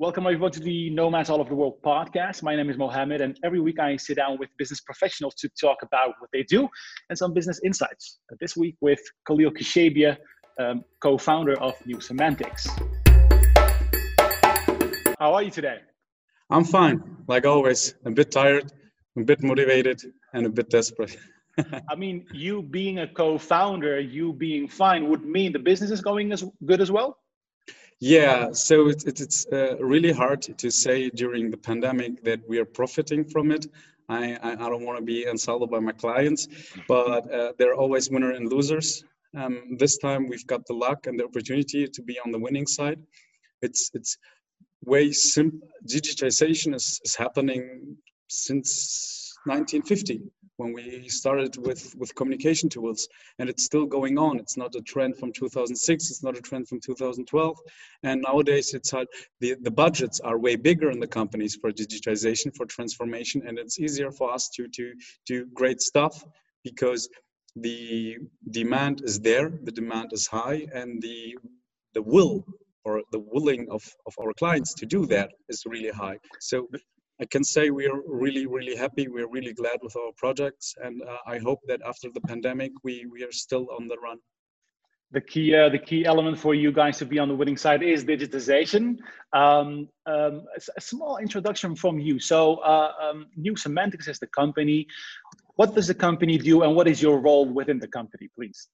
Welcome everyone to the Nomads All Over the World podcast. My name is Mohammed, and every week I sit down with business professionals to talk about what they do and some business insights. This week with Khalil Kachabia, um, co-founder of New Semantics. How are you today? I'm fine, like always. A bit tired, a bit motivated, and a bit desperate. I mean, you being a co-founder, you being fine, would mean the business is going as good as well. Yeah, so it's it's uh, really hard to say during the pandemic that we are profiting from it. I I, I don't want to be insulted by my clients, but uh, there are always winners and losers. Um, this time we've got the luck and the opportunity to be on the winning side. It's it's way simple. Digitization is, is happening since 1950 when we started with with communication tools and it's still going on. It's not a trend from 2006 it's not a trend from 2012 and nowadays it's the the budgets are way bigger in the companies for digitization for transformation and it's easier for us to to do great stuff because the demand is there the demand is high and the the will or the willing of, of our clients to do that is really high. So I can say we are really, really happy. We're really glad with our projects, and uh, I hope that after the pandemic, we we are still on the run. The key, uh, the key element for you guys to be on the winning side is digitization. Um, um, a, small introduction from you. So, uh, um, New Semantics is the company. What does the company do, and what is your role within the company, please?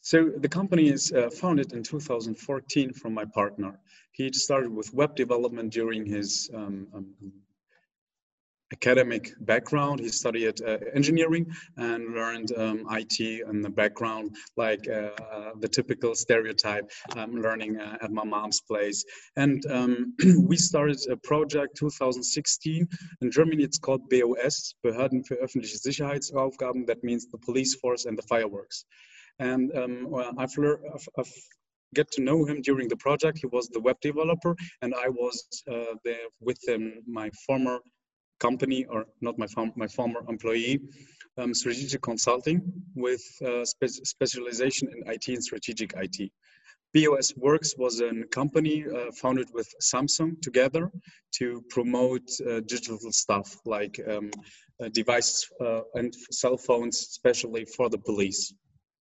So the company is uh, founded in 2014 from my partner. He started with web development during his um, um, academic background. He studied uh, engineering and learned um, IT in the background, like uh, the typical stereotype, um, learning uh, at my mom's place. And um, we started a project 2016. In Germany, it's called BOS, Behörden für öffentliche Sicherheitsaufgaben. That means the police force and the fireworks. And um, well, I've, learned, I've, I've get to know him during the project. He was the web developer, and I was uh, there with him, my former company or not my, my former employee, um, strategic consulting with uh, spe specialization in IT and strategic IT. BOS Works was a company uh, founded with Samsung together to promote uh, digital stuff like um, uh, devices uh, and cell phones, especially for the police.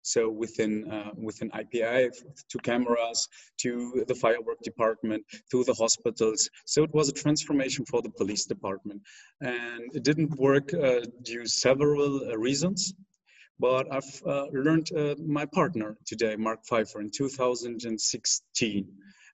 So within uh, within IPI, to cameras, to the firework department, to the hospitals. So it was a transformation for the police department, and it didn't work uh, due several uh, reasons. But I've uh, learned uh, my partner today, Mark Pfeiffer, in 2016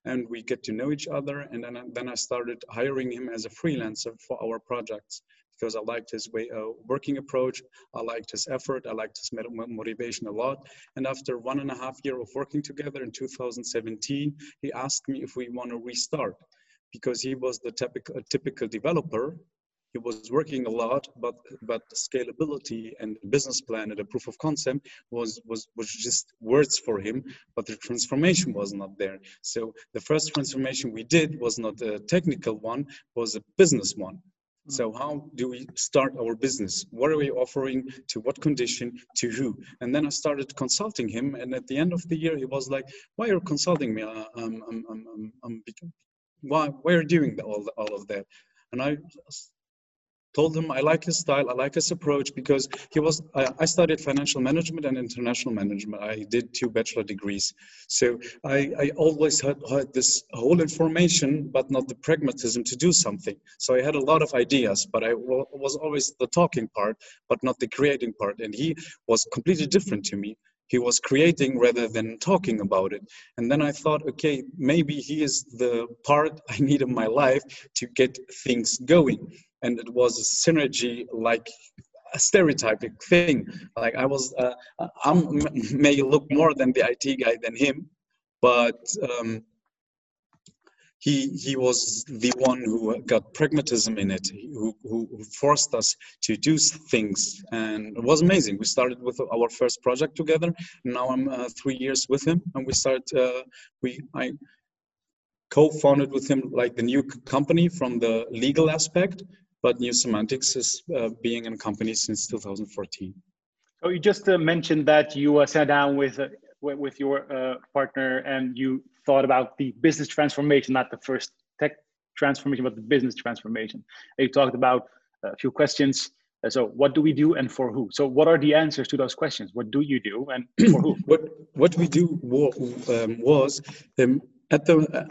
and we get to know each other and then, then i started hiring him as a freelancer for our projects because I liked his way of working approach. I liked his effort. I liked his motivation a lot. And after one and a half year of working together in 2017, he asked me if we want to restart because he was the typical, typical developer he was working a lot, but but scalability and business plan and a proof of concept was was was just words for him, but the transformation was not there. So the first transformation we did was not a technical one, was a business one. So how do we start our business? What are we offering? To what condition? To who? And then I started consulting him. And at the end of the year, he was like, "Why are you consulting me? Uh, um, I'm um, I'm um, um, why? Why are you doing all all of that?" And I told him I like his style, I like his approach because he was. I, I, studied financial management and international management. I did two bachelor degrees, so I, I always had, had this whole information, but not the pragmatism to do something. So I had a lot of ideas, but I was always the talking part, but not the creating part. And he was completely different to me he was creating rather than talking about it and then i thought okay maybe he is the part i need in my life to get things going and it was a synergy like a stereotypic thing. Like i was uh, i may look more than the it guy than him but um, he he was the one who got pragmatism in it who, who forced us to do things. And it was amazing. We started with our first project together. Now i'm uh, three years with him and we started uh, we i co-founded with him like the new company from the legal aspect but New Semantics is uh, being in company since 2014. So you just uh, mentioned that you uh, sat down with uh, with your uh, partner and you thought about the business transformation, not the first tech transformation, but the business transformation. And you talked about a few questions. Uh, so, what do we do and for who? So, what are the answers to those questions? What do you do and for who? what What we do um, was um, at the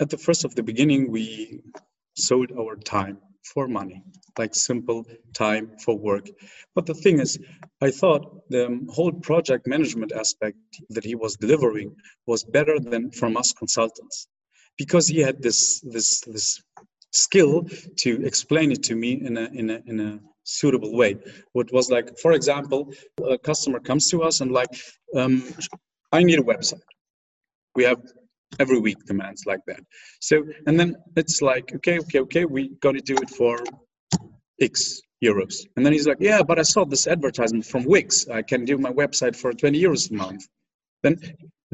at the first of the beginning, we sold our time for money, like simple time for work. But the thing is, I thought the whole project management aspect that he was delivering was better than from us consultants because he had this this this skill to explain it to me in a in a in a suitable way. What was like, for example, a customer comes to us and like, um, I need a website. We have every week demands like that. So and then it's like, okay, okay, okay, we got to do it for X euros. And then he's like, yeah, but I saw this advertisement from Wix. I can do my website for 20 euros a month. Then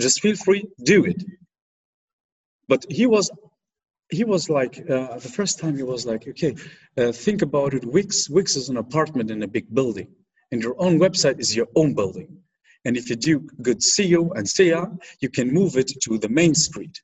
just feel free, do it but he was he was like uh, the first time he was like okay uh, think about it wix wix is an apartment in a big building and your own website is your own building and if you do good seo and SEA, you can move it to the main street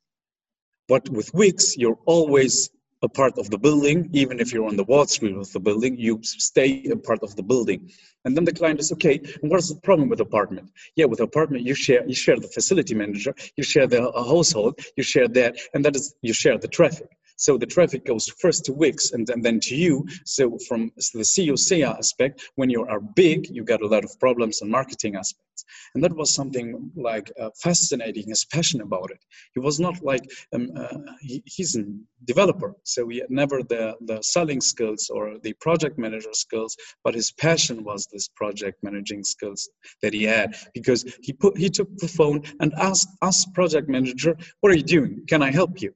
but with wix you're always a part of the building, even if you're on the wall street of the building, you stay a part of the building. And then the client is okay. And what's the problem with apartment? Yeah, with apartment you share you share the facility manager, you share the uh, household, you share that, and that is you share the traffic. So the traffic goes first to Wix and then, then to you. So from the SEA aspect, when you are big, you got a lot of problems and marketing aspects. And that was something like uh, fascinating, his passion about it. He was not like, um, uh, he, he's a developer, so he had never the, the selling skills or the project manager skills, but his passion was this project managing skills that he had because he put he took the phone and asked us project manager, what are you doing? Can I help you?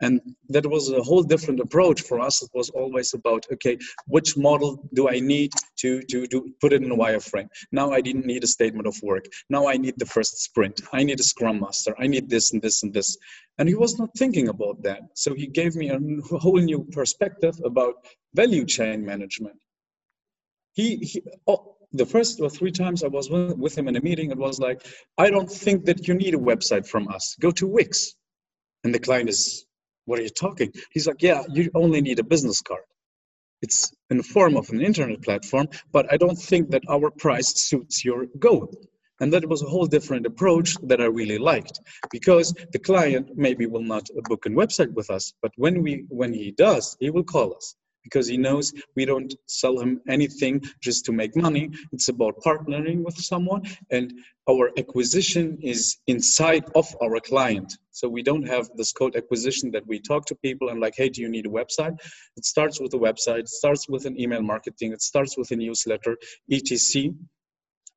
And that was a whole different approach for us. It was always about okay which model do i need to to, to put it in a wireframe? Now i didn't need a statement of work. Now i need the first sprint. I need a scrum master. I need this and this and this. And he was not thinking about that. So he gave me a whole new perspective about value chain management. He, he oh, the first or three times I was with him in a meeting, it was like, I don't think that you need a website from us. Go to Wix. And the client is what are you talking? He's like, Yeah, you only need a business card. It's in the form of an internet platform, but I don't think that our price suits your goal. And that was a whole different approach that I really liked because the client maybe will not book a website with us, but when we when he does, he will call us because he knows we don't sell him anything just to make money. It's about partnering with someone, and our acquisition is inside of our client. So we don't have this code acquisition that we talk to people and like, hey, do you need a website? It starts with a website, it starts with an email marketing, it starts with a newsletter, etc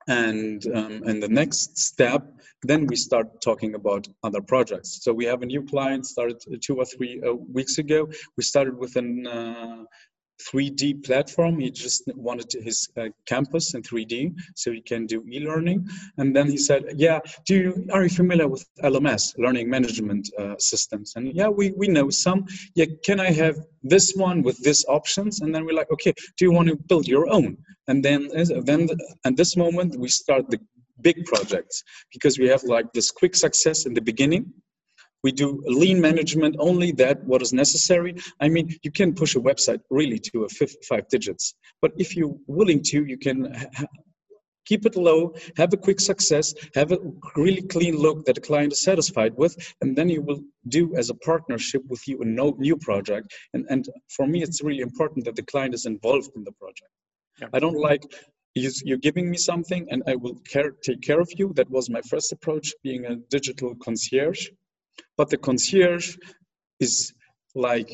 and um, and the next step then we start talking about other projects. So we have a new client started two or three uh, weeks ago. We started with an uh, 3D platform. He just wanted his uh, campus in 3D so he can do e-learning. And then he said, "Yeah, do you are you familiar with LMS, learning management uh, systems?" And yeah, we we know some. Yeah, can I have this one with this options? And then we're like, "Okay, do you want to build your own?" And then then at this moment we start the big projects because we have like this quick success in the beginning we do lean management only that what is necessary. I mean you can push a website really to a fifth, five digits but if you're willing to you can ha- keep it low have a quick success have a really clean look that the client is satisfied with and then you will do as a partnership with you a no, new project. And, and for me it's really important that the client is involved in the project. Yeah. i don't like you're giving me something and i will care, take care of you. That was my first approach being a digital concierge but the concierge is like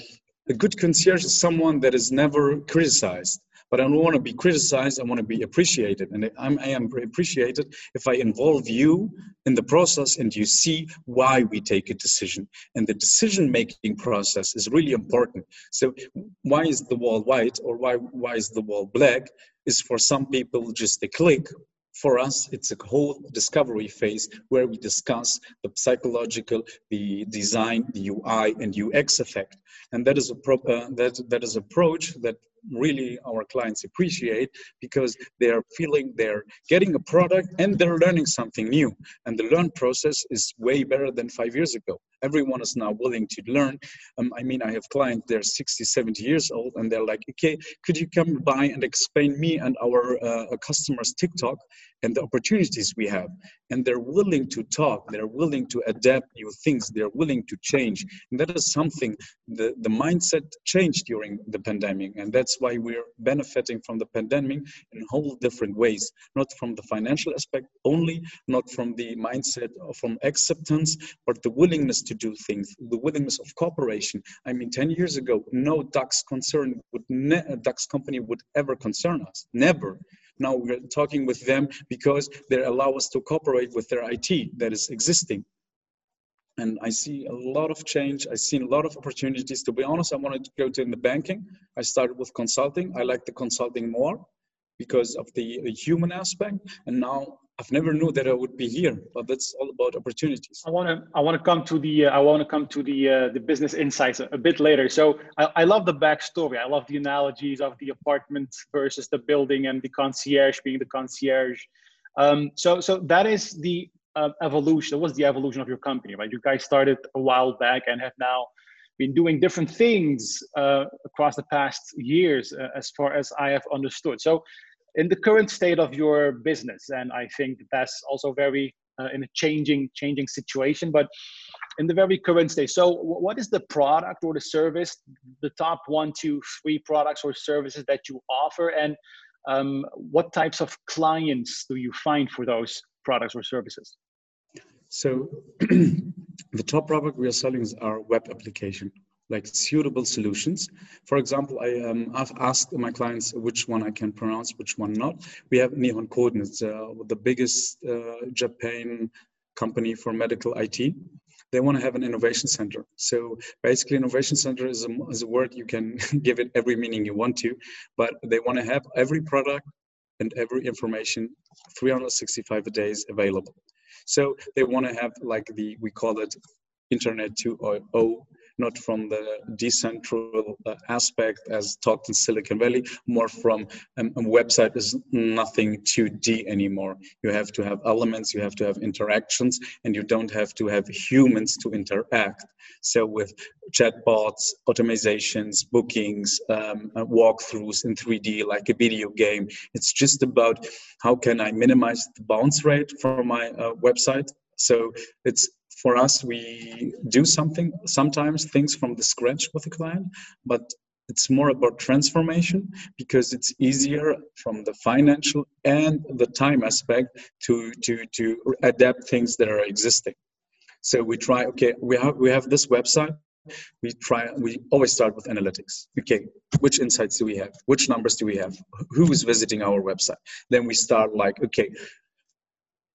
a good concierge is someone that is never criticized. But I don't want to be criticized. I want to be appreciated, and I'm, I am appreciated if I involve you in the process and you see why we take a decision. And the decision-making process is really important. So, why is the wall white or why why is the wall black? Is for some people just a click for us, it's a whole discovery phase where we discuss the psychological, the design, the UI, and UX effect. and that is a pro- uh, that that is approach that really our clients appreciate because they are feeling they're getting a product and they're learning something new. And the learn process is way better than five years ago. Everyone is now willing to learn. Um, i mean i have clients they're 60 70 years old and they're like okay could you come by and explain me and our uh, customers tiktok and the opportunities we have? And they're willing to talk they're willing to adapt new things they're willing to change. And that is something the, the mindset changed during the pandemic. And that's why we're benefiting from the pandemic in whole different ways not from the financial aspect only not from the mindset or from acceptance but the willingness to do things the willingness of cooperation. I mean 10 years ago no DAX concern would ne- uh, DAX company would ever concern us. Never. Now we're talking with them because they allow us to cooperate with their IT that is existing. And I see a lot of change. I see a lot of opportunities. To be honest, I wanted to go to in the banking. I started with consulting. I like the consulting more because of the human aspect. And now I've never knew that I would be here, but that's all about opportunities. I want to I want to come to the uh, I want to come to the uh, the business insights a, a bit later. So I, I love the backstory. I love the analogies of the apartment versus the building and the concierge being the concierge. Um, so so that is the uh, evolution. That was the evolution of your company, right? You guys started a while back and have now been doing different things uh, across the past years, uh, as far as I have understood. So in the current state of your business and i think that's also very uh, in a changing changing situation but in the very current state so what is the product or the service the top one two three products or services that you offer and um, what types of clients do you find for those products or services so the top product we are selling is our web application like suitable solutions. For example, I, um, I've asked my clients which one I can pronounce, which one not. We have Nihon it's uh, the biggest uh, Japan company for medical IT. They want to have an innovation center. So basically, innovation center is a, is a word you can give it every meaning you want to, but they want to have every product and every information 365 days available. So they want to have like the we call it Internet 2.0 not from the decentral uh, aspect as talked in Silicon Valley, more from um, a website is nothing 2D anymore. You have to have elements, you have to have interactions, and you don't have to have humans to interact. So with chatbots, automatizations, bookings, um, uh, walkthroughs in 3D like a video game, it's just about how can I minimize the bounce rate for my uh, website so it's for us, we do something, sometimes things from the scratch with the client, but it's more about transformation because it's easier from the financial and the time aspect to, to, to adapt things that are existing. So we try, okay, we have, we have this website, we try we always start with analytics. Okay which insights do we have? Which numbers do we have? Who is visiting our website? Then we start like okay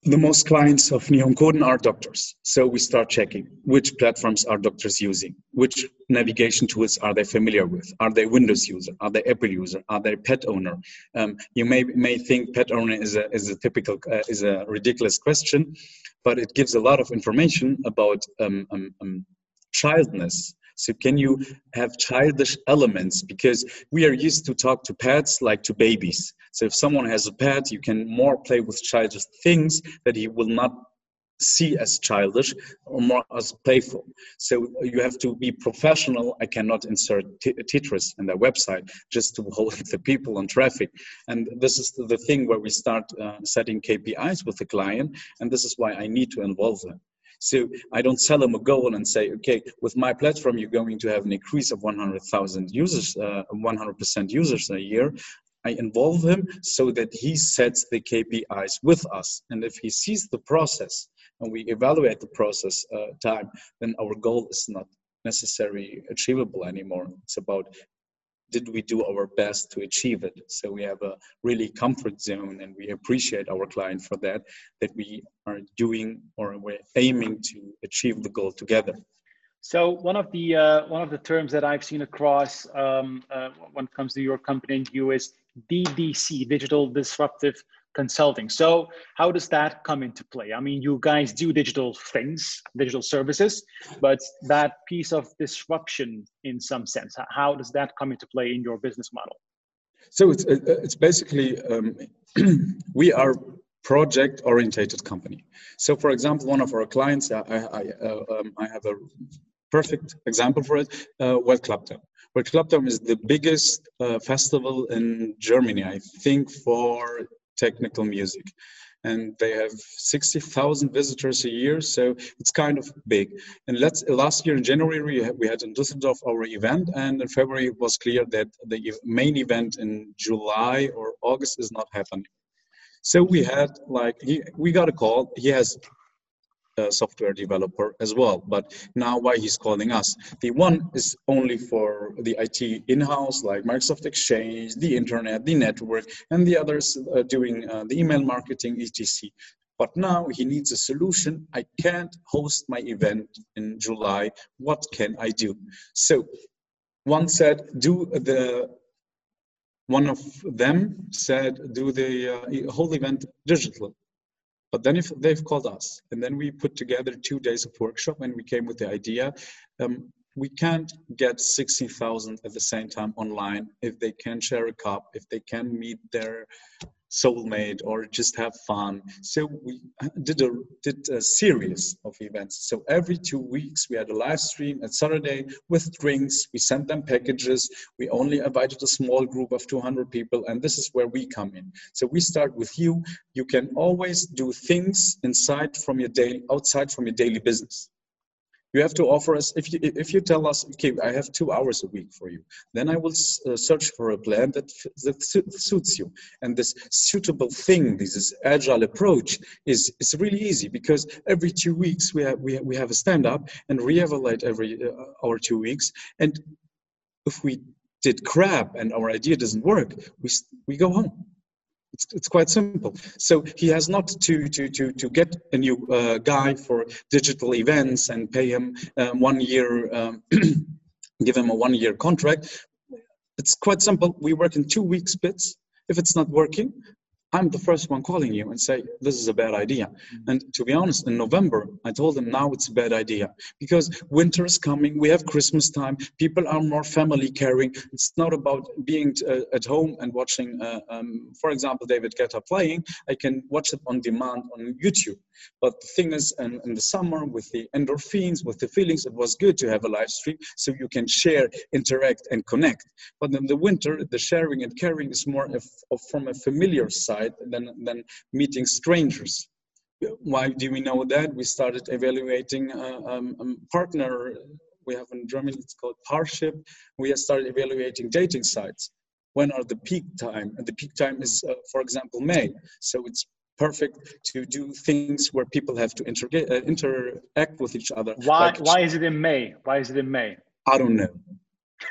the most clients of Nihon Kohden are doctors. So we start checking which platforms are doctors using, which navigation tools are they familiar with? Are they Windows user? Are they Apple user? Are they pet owner? Um, you may may think pet owner is a is a typical uh, is a ridiculous question, but it gives a lot of information about um, um, um childness. So can you have childish elements? Because we are used to talk to pets like to babies. So if someone has a pet, you can more play with childish things that he will not see as childish or more as playful. So you have to be professional. I cannot insert Tetris in their website just to hold the people on traffic. And this is the thing where we start uh, setting KPIs with the client. And this is why I need to involve them. So I don't sell them a goal and say, okay, with my platform, you're going to have an increase of 100,000 users, uh, 100% users a year. I involve him so that he sets the KPIs with us. And if he sees the process and we evaluate the process uh, time, then our goal is not necessarily achievable anymore. It's about did we do our best to achieve it so we have a really comfort zone and we appreciate our client for that that we are doing or we're aiming to achieve the goal together so one of the uh, one of the terms that I've seen across um, uh, when it comes to your company and you is DDC, digital disruptive consulting. So how does that come into play? I mean, you guys do digital things, digital services, but that piece of disruption in some sense, how does that come into play in your business model? So it's uh, it's basically um, we are project orientated company. So for example, one of our clients, I, I, uh, um, I have a perfect example for it, uh, Weltklapptime. Weltklapptime is the biggest uh, festival in Germany, I think, for technical music. And they have 60,000 visitors a year, so it's kind of big. And last year in January, we had in Düsseldorf our event, and in February it was clear that the main event in July or August is not happening. So we had like he, we got a call. He has software developer as well, but now why he's calling us? The one is only for the IT in-house, like Microsoft Exchange, the internet, the network, and the others uh, doing uh, the email marketing, etc. But now he needs a solution. I can't host my event in July. What can I do? So one said, do the one of them said, do the uh, whole event digital. But then if they've called us, and then we put together two days of workshop, and we came with the idea, um, we can't get 60,000 at the same time online if they can share a cup, if they can meet their soulmate or just have fun. So we did a did a series of events. So every two weeks we had a live stream at Saturday with drinks. We sent them packages. We only invited a small group of 200 people, and this is where we come in. So we start with you. You can always do things inside from your daily outside from your daily business you have to offer us if you if you tell us okay i have two hours a week for you then i will uh, search for a plan that that suits you. And this suitable thing this agile approach is is really easy because every two weeks we have we we have a stand up and re-evaluate every uh, our two weeks. And if we did crap and our idea doesn't work we we go home it's, it's quite simple. So he has not to to to to get a new uh, guy for digital events and pay him um, one year, um, give him a one year contract. It's quite simple. We work in two weeks bits. If it's not working, I'm the first one calling you and say, this is a bad idea. And to be honest, in November, I told them now it's a bad idea because winter is coming. We have Christmas time. People are more family caring. It's not about being uh, at home and watching, uh, um, for example, David Guetta playing. I can watch it on demand on YouTube. But the thing is, in, in the summer with the endorphins, with the feelings, it was good to have a live stream so you can share, interact, and connect. But in the winter, the sharing and caring is more from a familiar side than, than meeting strangers. Why do we know that? We started evaluating a, uh, um, a partner. We have in Germany, it's called Parship. We have started evaluating dating sites. When are the peak time? And the peak time is, uh, for example, May. So it's perfect to do things where people have to inter- uh, interact with each other. Why, like, why is it in May? Why is it in May? I don't know.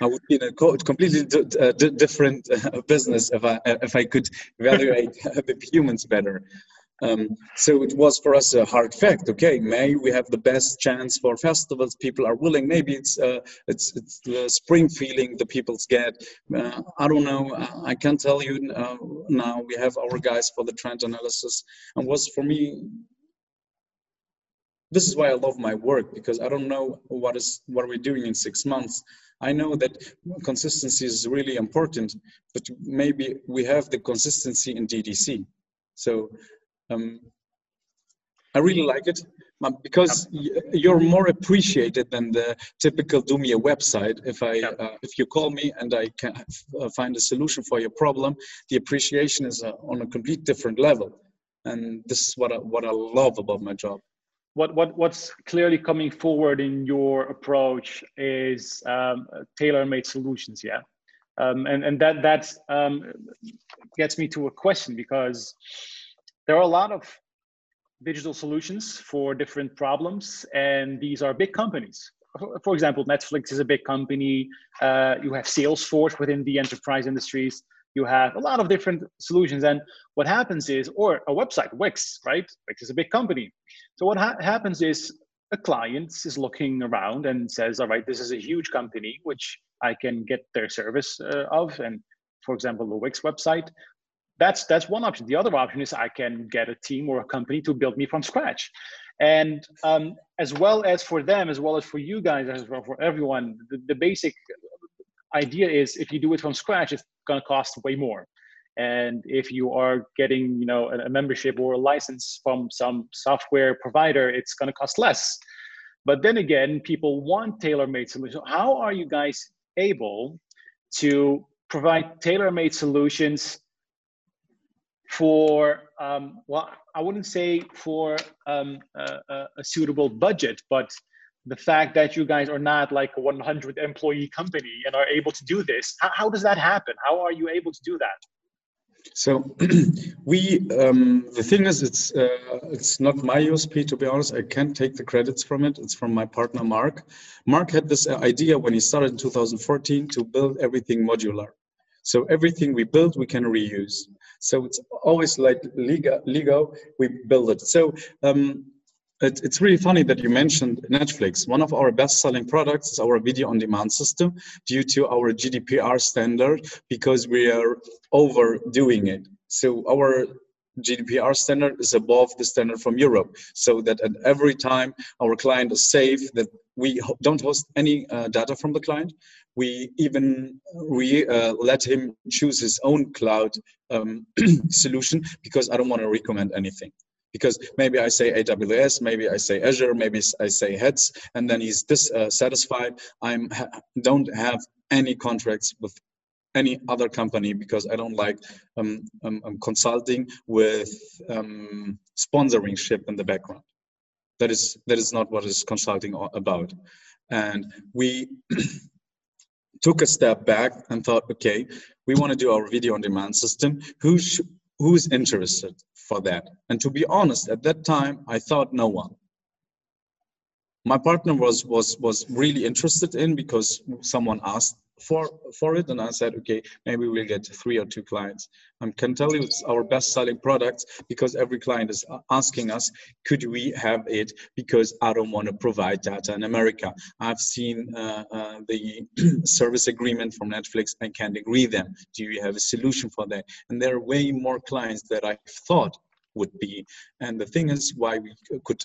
I would be in a completely uh, different uh, business if I if I could evaluate the humans better. Um, so it was for us a hard fact. Okay, May we have the best chance for festivals. People are willing. Maybe it's uh, it's it's the spring feeling the people's get. Uh, I don't know. I can't tell you uh, now. We have our guys for the trend analysis, and was for me. This is why I love my work because I don't know what is what we're doing in six months. I know that consistency is really important, but maybe we have the consistency in DDC. So um, I really like it because you're more appreciated than the typical do me a website. If I uh, if you call me and I can uh, find a solution for your problem, the appreciation is uh, on a complete different level, and this is what I, what I love about my job what what what's clearly coming forward in your approach is um, tailor-made solutions yeah? Um, and and that that's um, gets me to a question because there are a lot of digital solutions for different problems and these are big companies. For example netflix is a big company. Uh, you have salesforce within the enterprise industries you have a lot of different solutions. And what happens is or a website wix right? Wix is a big company. So what ha- happens is a client is looking around and says all right this is a huge company which i can get their service uh, of. And for example the wix website that's that's one option. The other option is I can get a team or a company to build me from scratch, and um, as well as for them, as well as for you guys, as well for everyone, the, the basic idea is if you do it from scratch, it's going to cost way more. And if you are getting, you know, a, membership or a license from some software provider, it's going to cost less. But then again, people want tailor-made solutions. How are you guys able to provide tailor-made solutions for um, well i wouldn't say for um, a, a, suitable budget but the fact that you guys are not like a 100 employee company and are able to do this how, how does that happen? How are you able to do that? So we um, the thing is it's uh, it's not my usp to be honest. I can't take the credits from it. It's from my partner mark. Mark had this idea when he started in 2014 to build everything modular. So everything we build we can reuse. So it's always like lego lego we build it. So um, it, it's really funny that you mentioned Netflix. One of our best-selling products is our video-on-demand system due to our GDPR standard because we are overdoing it. So our GDPR standard is above the standard from Europe, so that at every time our client is safe, that we don't host any uh, data from the client. We even we uh, let him choose his own cloud um, solution because I don't want to recommend anything because maybe I say AWS, maybe I say Azure, maybe I say Heads, and then he's dissatisfied. Uh, I'm ha don't have any contracts with any other company because I don't like um, um, um consulting with um, sponsoring ship in the background. That is that is not what is consulting about. And we took a step back and thought, okay, we want to do our video on demand system. Who who's interested? for that. And to be honest, at that time, I thought no one. My partner was was was really interested in because someone asked for for it, and I said, okay, maybe we'll get three or two clients. I can tell you it's our best-selling product because every client is asking us, could we have it? Because I don't want to provide data in America. I've seen uh, uh, the service agreement from Netflix. I can't agree them. Do you have a solution for that? And there are way more clients that I thought would be. And the thing is why we could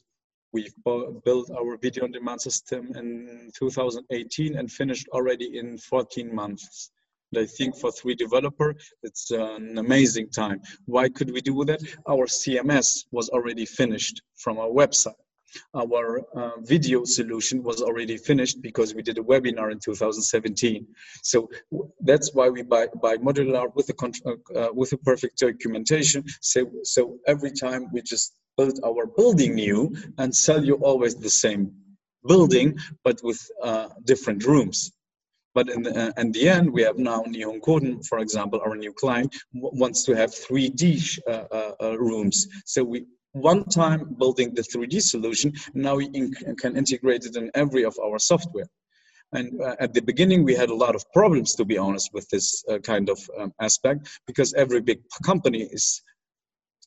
we've built our video on demand system in 2018 and finished already in 14 months. And I think for three developer, it's an amazing time. Why could we do that? Our CMS was already finished from our website our uh, video solution was already finished because we did a webinar in 2017. So that's why we buy, buy modular with a uh, uh, with a perfect documentation. So so every time we just build our building new and sell you always the same building but with uh, different rooms. But in the, uh, in the, end, we have now Nihon Kohden, for example, our new client wants to have 3D uh, uh, uh, rooms. So we one time building the 3D solution, now we can integrate it in every of our software. And uh, at the beginning, we had a lot of problems, to be honest, with this uh, kind of um, aspect, because every big company is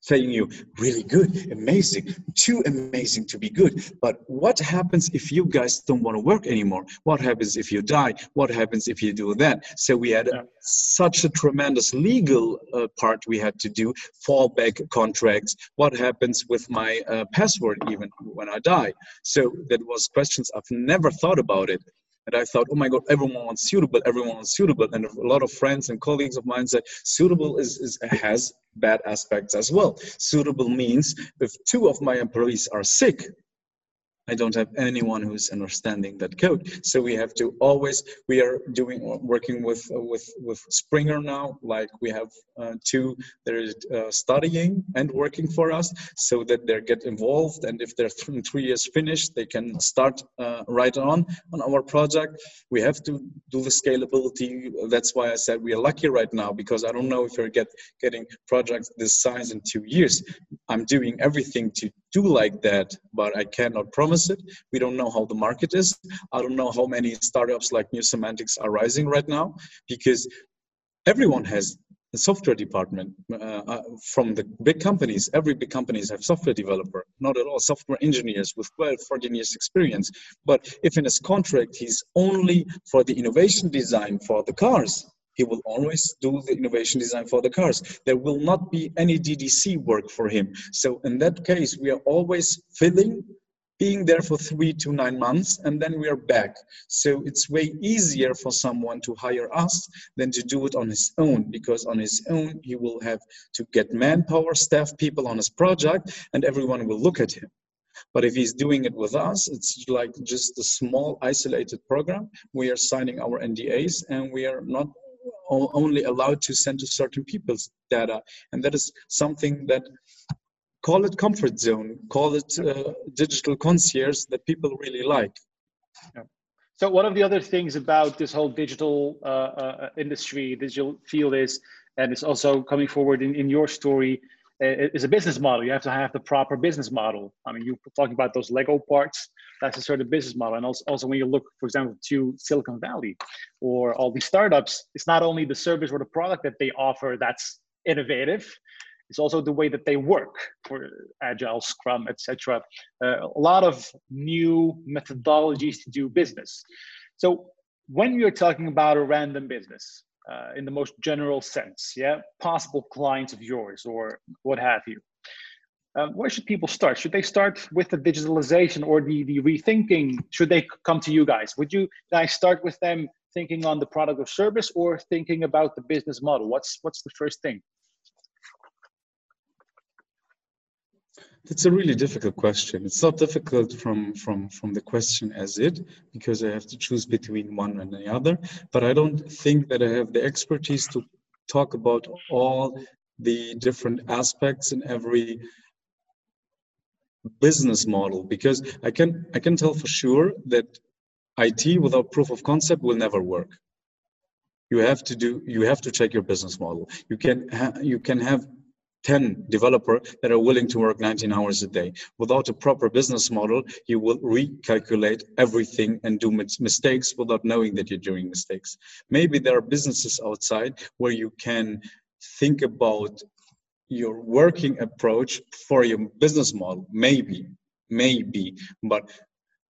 saying you really good, amazing, too amazing to be good. But what happens if you guys don't want to work anymore? What happens if you die? What happens if you do that? So we had yeah. such a tremendous legal uh, part we had to do, fallback contracts. What happens with my uh, password even when I die? So that was questions I've never thought about it. And I thought, oh my God, everyone wants suitable, everyone wants suitable. And a lot of friends and colleagues of mine said, suitable is, is has bad aspects as well. Suitable means if two of my employees are sick, I don't have anyone who's understanding that code. So we have to always, we are doing, working with, with, with Springer now, like we have uh, two that are uh, studying and working for us so that they get involved. And if they're th three years finished, they can start uh, right on on our project. We have to do the scalability. That's why I said we are lucky right now because I don't know if you're get, getting projects this size in two years. I'm doing everything to do like that, but I cannot promise We don't know how the market is. I don't know how many startups like New Semantics are rising right now because everyone has a software department uh, uh, from the big companies. Every big companies have software developer, not at all software engineers with 12, 14 years experience. But if in his contract he's only for the innovation design for the cars, he will always do the innovation design for the cars. There will not be any DDC work for him. So in that case, we are always filling, being there for three to nine months, and then we are back. So it's way easier for someone to hire us than to do it on his own, because on his own, he will have to get manpower, staff people on his project, and everyone will look at him. But if he's doing it with us, it's like just a small isolated program. We are signing our NDAs and we are not only allowed to send to certain people's data. And that is something that call it comfort zone, call it uh, digital concierge that people really like. Yeah. So one of the other things about this whole digital uh, uh, industry, digital field is, and it's also coming forward in, in your story, is a business model. You have to have the proper business model. I mean, you're talking about those Lego parts. That's a certain business model. And also, also when you look, for example, to Silicon Valley or all these startups, it's not only the service or the product that they offer that's innovative. It's also the way that they work for Agile, Scrum, etc. Uh, a lot of new methodologies to do business. So when you're talking about a random business, uh, in the most general sense, yeah, possible clients of yours or what have you. Um, where should people start? Should they start with the digitalization or the, the rethinking? Should they come to you guys? Would you guys start with them thinking on the product or service or thinking about the business model? What's what's the first thing? It's a really difficult question. It's not difficult from from from the question as it because I have to choose between one and the other. But I don't think that I have the expertise to talk about all the different aspects in every business model because I can I can tell for sure that IT without proof of concept will never work. You have to do you have to check your business model. You can ha- you can have 10 developer that are willing to work 19 hours a day. Without a proper business model, you will recalculate everything and do mistakes without knowing that you're doing mistakes. Maybe there are businesses outside where you can think about your working approach for your business model. Maybe, maybe, but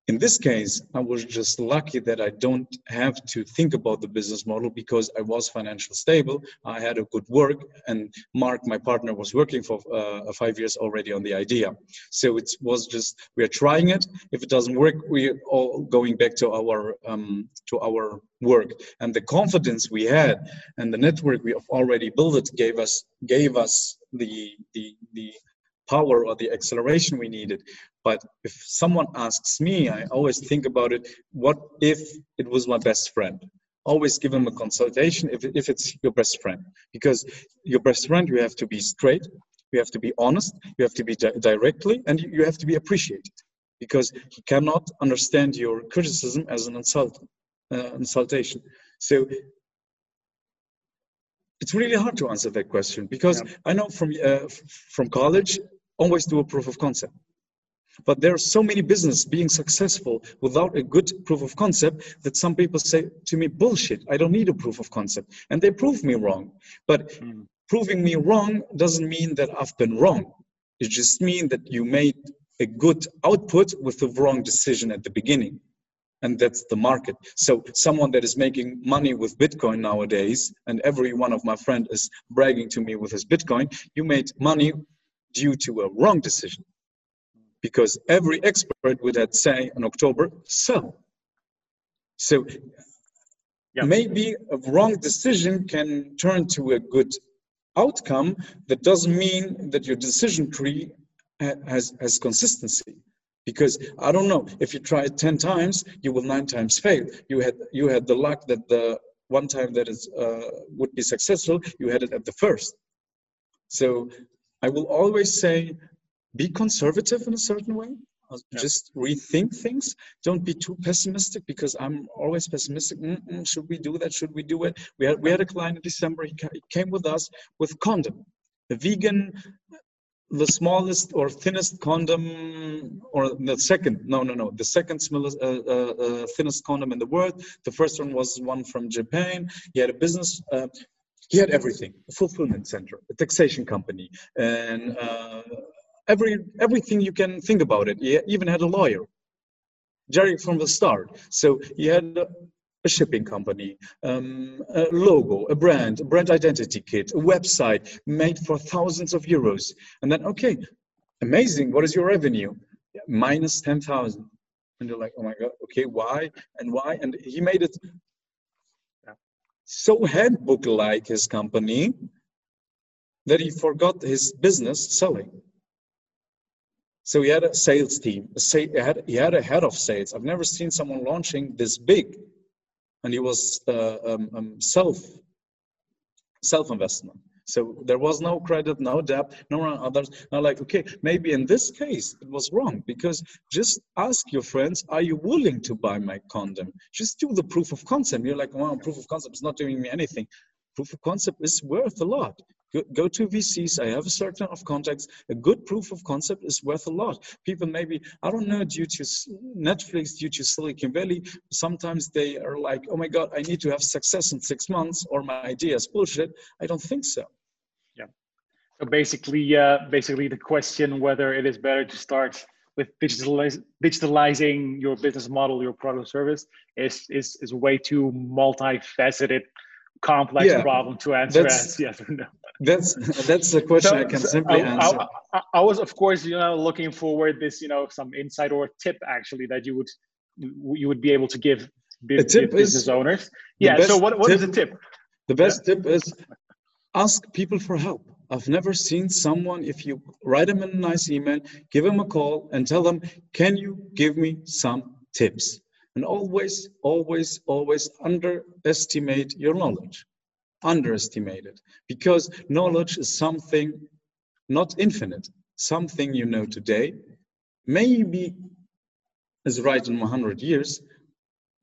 in this case, I was just lucky that I don't have to think about the business model because I was financially stable. I had a good work, and Mark, my partner, was working for uh, five years already on the idea. So it was just we are trying it. If it doesn't work, we're all going back to our um, to our work. And the confidence we had and the network we have already built gave us gave us the the the power or the acceleration we needed. But if someone asks me, I always think about it what if it was my best friend? Always give him a consultation if, if it's your best friend. Because your best friend, you have to be straight, you have to be honest, you have to be di- directly, and you have to be appreciated. Because he cannot understand your criticism as an insult, uh, insultation. So it's really hard to answer that question because yeah. I know from uh, from college always do a proof of concept. But there are so many business being successful without a good proof of concept that some people say to me, bullshit, I don't need a proof of concept. And they prove me wrong. But mm. proving me wrong doesn't mean that I've been wrong. It just means that you made a good output with the wrong decision at the beginning. And that's the market. So someone that is making money with Bitcoin nowadays, and every one of my friends is bragging to me with his Bitcoin, you made money due to a wrong decision. Because every expert would have say in October, sell. So yeah. maybe a wrong decision can turn to a good outcome. That doesn't mean that your decision tree has, has consistency because i don't know if you try it 10 times you will nine times fail you had you had the luck that the one time that is uh, would be successful you had it at the first so I will always say, be conservative in a certain way. Uh, yeah. Just rethink things. Don't be too pessimistic because I'm always pessimistic. Mm-mm, should we do that? Should we do it? We had we had a client in December. He, came with us with condom, the vegan, the smallest or thinnest condom, or the second. No, no, no. The second smallest, uh, uh, uh, thinnest condom in the world. The first one was one from Japan. He had a business. Uh, he had everything a fulfillment center a taxation company and uh, every everything you can think about it he even had a lawyer jerry from the start so he had a shipping company, um, a logo, a brand, a brand identity kit, a website made for thousands of euros. And then, okay, amazing. What is your revenue? Minus 10,000. And you're like, oh my God, okay, why and why? And he made it so handbook like his company that he forgot his business selling. So he had a sales team. He had, he had a head of sales. I've never seen someone launching this big and he was uh, um, um, self self investment. So there was no credit, no debt, no others. Now, like, okay, maybe in this case it was wrong because just ask your friends, are you willing to buy my condom? Just do the proof of concept. You're like, well, proof of concept is not doing me anything. Proof of concept is worth a lot go to VCs. I have a certain of contacts. A good proof of concept is worth a lot. People maybe, I don't know, due to Netflix, due to Silicon Valley, sometimes they are like, oh my God, I need to have success in six months or my idea is bullshit. I don't think so. So basically, uh, basically the question whether it is better to start with digitalize, digitalizing your business model, your product or service is, is, is way too multifaceted complex yeah, problem to answer as yes or no. That's that's the question so, I can simply I, answer. I, I, was, of course, you know, looking forward this, you know, some insight or tip actually that you would you would be able to give, business owners. Yeah. So what, what tip, is the tip? The best yeah. tip is ask people for help. I've never seen someone, if you write them a nice email, give them a call and tell them, can you give me some tips? And always, always, always underestimate your knowledge Underestimate it. because knowledge is something not infinite. Something you know today maybe is right in 100 years,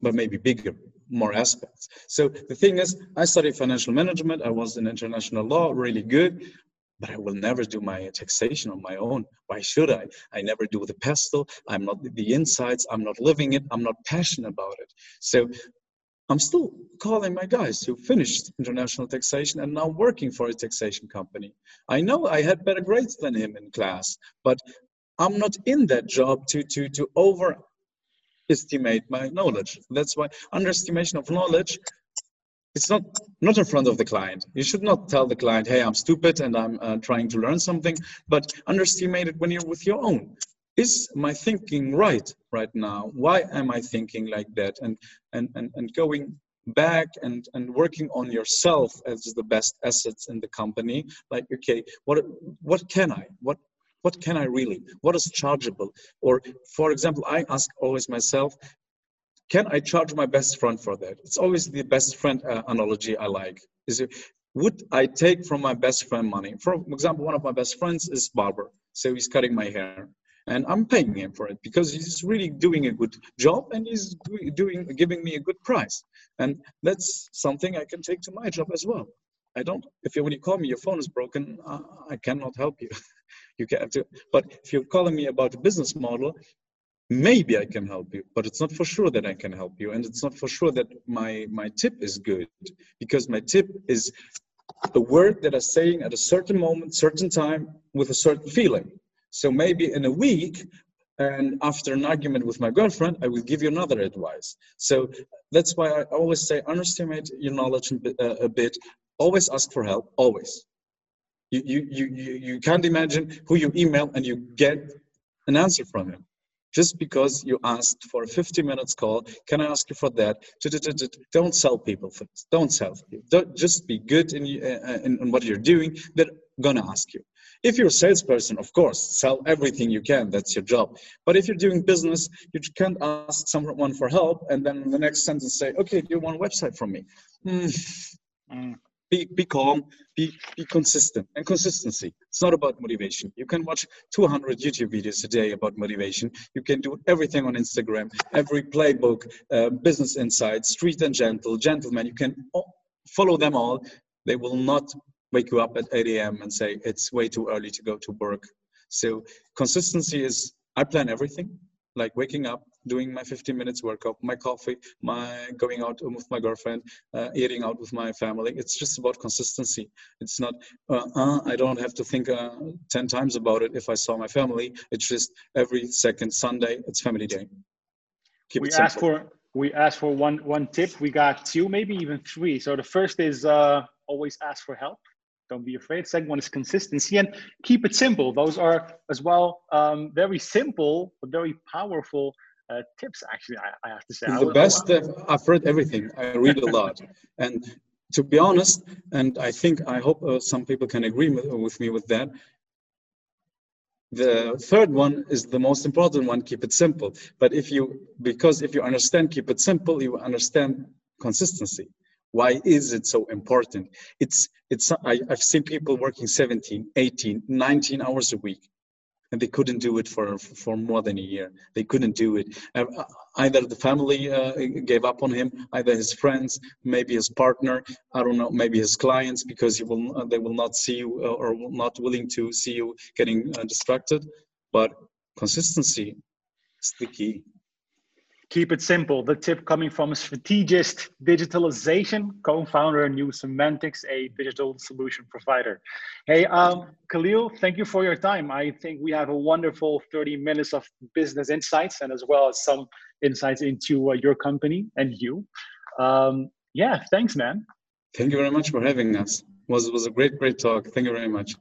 but maybe bigger, more mm-hmm. aspects. So the thing is, I studied financial management. I was in international law, really good, but I will never do my taxation on my own. Why should I? I never do the pestle. I'm not the insights. I'm not living it. I'm not passionate about it. So I'm still calling my guys who finished international taxation and now working for a taxation company. I know I had better grades than him in class, but I'm not in that job to to to overestimate my knowledge. That's why underestimation of knowledge it's not not in front of the client. You should not tell the client, "Hey, I'm stupid and I'm uh, trying to learn something," but underestimate it when you're with your own is my thinking right right now why am i thinking like that and and and, and going back and and working on yourself as the best assets in the company like okay what what can i what what can i really what is chargeable or for example i ask always myself can i charge my best friend for that it's always the best friend uh, analogy i like is it would i take from my best friend money for example one of my best friends is barber so he's cutting my hair and I'm paying him for it because he's really doing a good job and he's doing giving me a good price, and that's something I can take to my job as well. I don't. If you, when you call me, your phone is broken, uh, I cannot help you. you can but if you're calling me about a business model, maybe I can help you, but it's not for sure that I can help you, and it's not for sure that my my tip is good because my tip is a word that I'm saying at a certain moment, certain time, with a certain feeling. So maybe in a week, and after an argument with my girlfriend, I will give you another advice. So that's why I always say underestimate your knowledge a bit. Uh, always ask for help. Always. You, you, you, you can't imagine who you email and you get an answer from him just because you asked for a 50 minutes call can i ask you for that don't sell people things don't sell people don't just be good in, uh, in, in what you're doing they're gonna ask you if you're a salesperson, of course, sell everything you can. That's your job. But if you're doing business, you can't ask someone for help and then the next sentence say, okay, do you want a website from me? Mm. Mm. Be, be calm, be, be consistent. And consistency, it's not about motivation. You can watch 200 YouTube videos a day about motivation. You can do everything on Instagram, every playbook, uh, business insights, street and gentle, gentleman. You can follow them all. They will not wake you up at 8 a.m. and say it's way too early to go to work. So consistency is I plan everything, like waking up, doing my 15 minutes workout, my coffee, my going out with my girlfriend, uh, eating out with my family. It's just about consistency. It's not uh, uh, I don't have to think uh, 10 times about it if I saw my family. It's just every second Sunday it's family day. Keep we ask for we asked for one one tip. We got two, maybe even three. So the first is uh, always ask for help. Don't be afraid. Second one is consistency and keep it simple. Those are as well um, very simple but very powerful uh, tips. Actually, I, I, have to say. The best. Uh, I've read everything. I read a lot, and to be honest, and I think I hope uh, some people can agree with, with me with that. The third one is the most important one, keep it simple. But if you, because if you understand, keep it simple, you understand consistency. Why is it so important? It's, it's, I, I've seen people working 17, 18, 19 hours a week and they couldn't do it for for more than a year. They couldn't do it. Uh, either the family uh, gave up on him, either his friends, maybe his partner. I don't know, maybe his clients, because will uh, they will not see you uh, or not willing to see you getting distracted. But consistency is the key keep it simple. The tip coming from a strategist digitalization co-founder New Semantics, a digital solution provider. Hey, um, Khalil, thank you for your time. I think we have a wonderful 30 minutes of business insights and as well as some insights into uh, your company and you. Um, yeah, thanks, man. Thank you very much for having us. It was, it was a great, great talk. Thank you very much.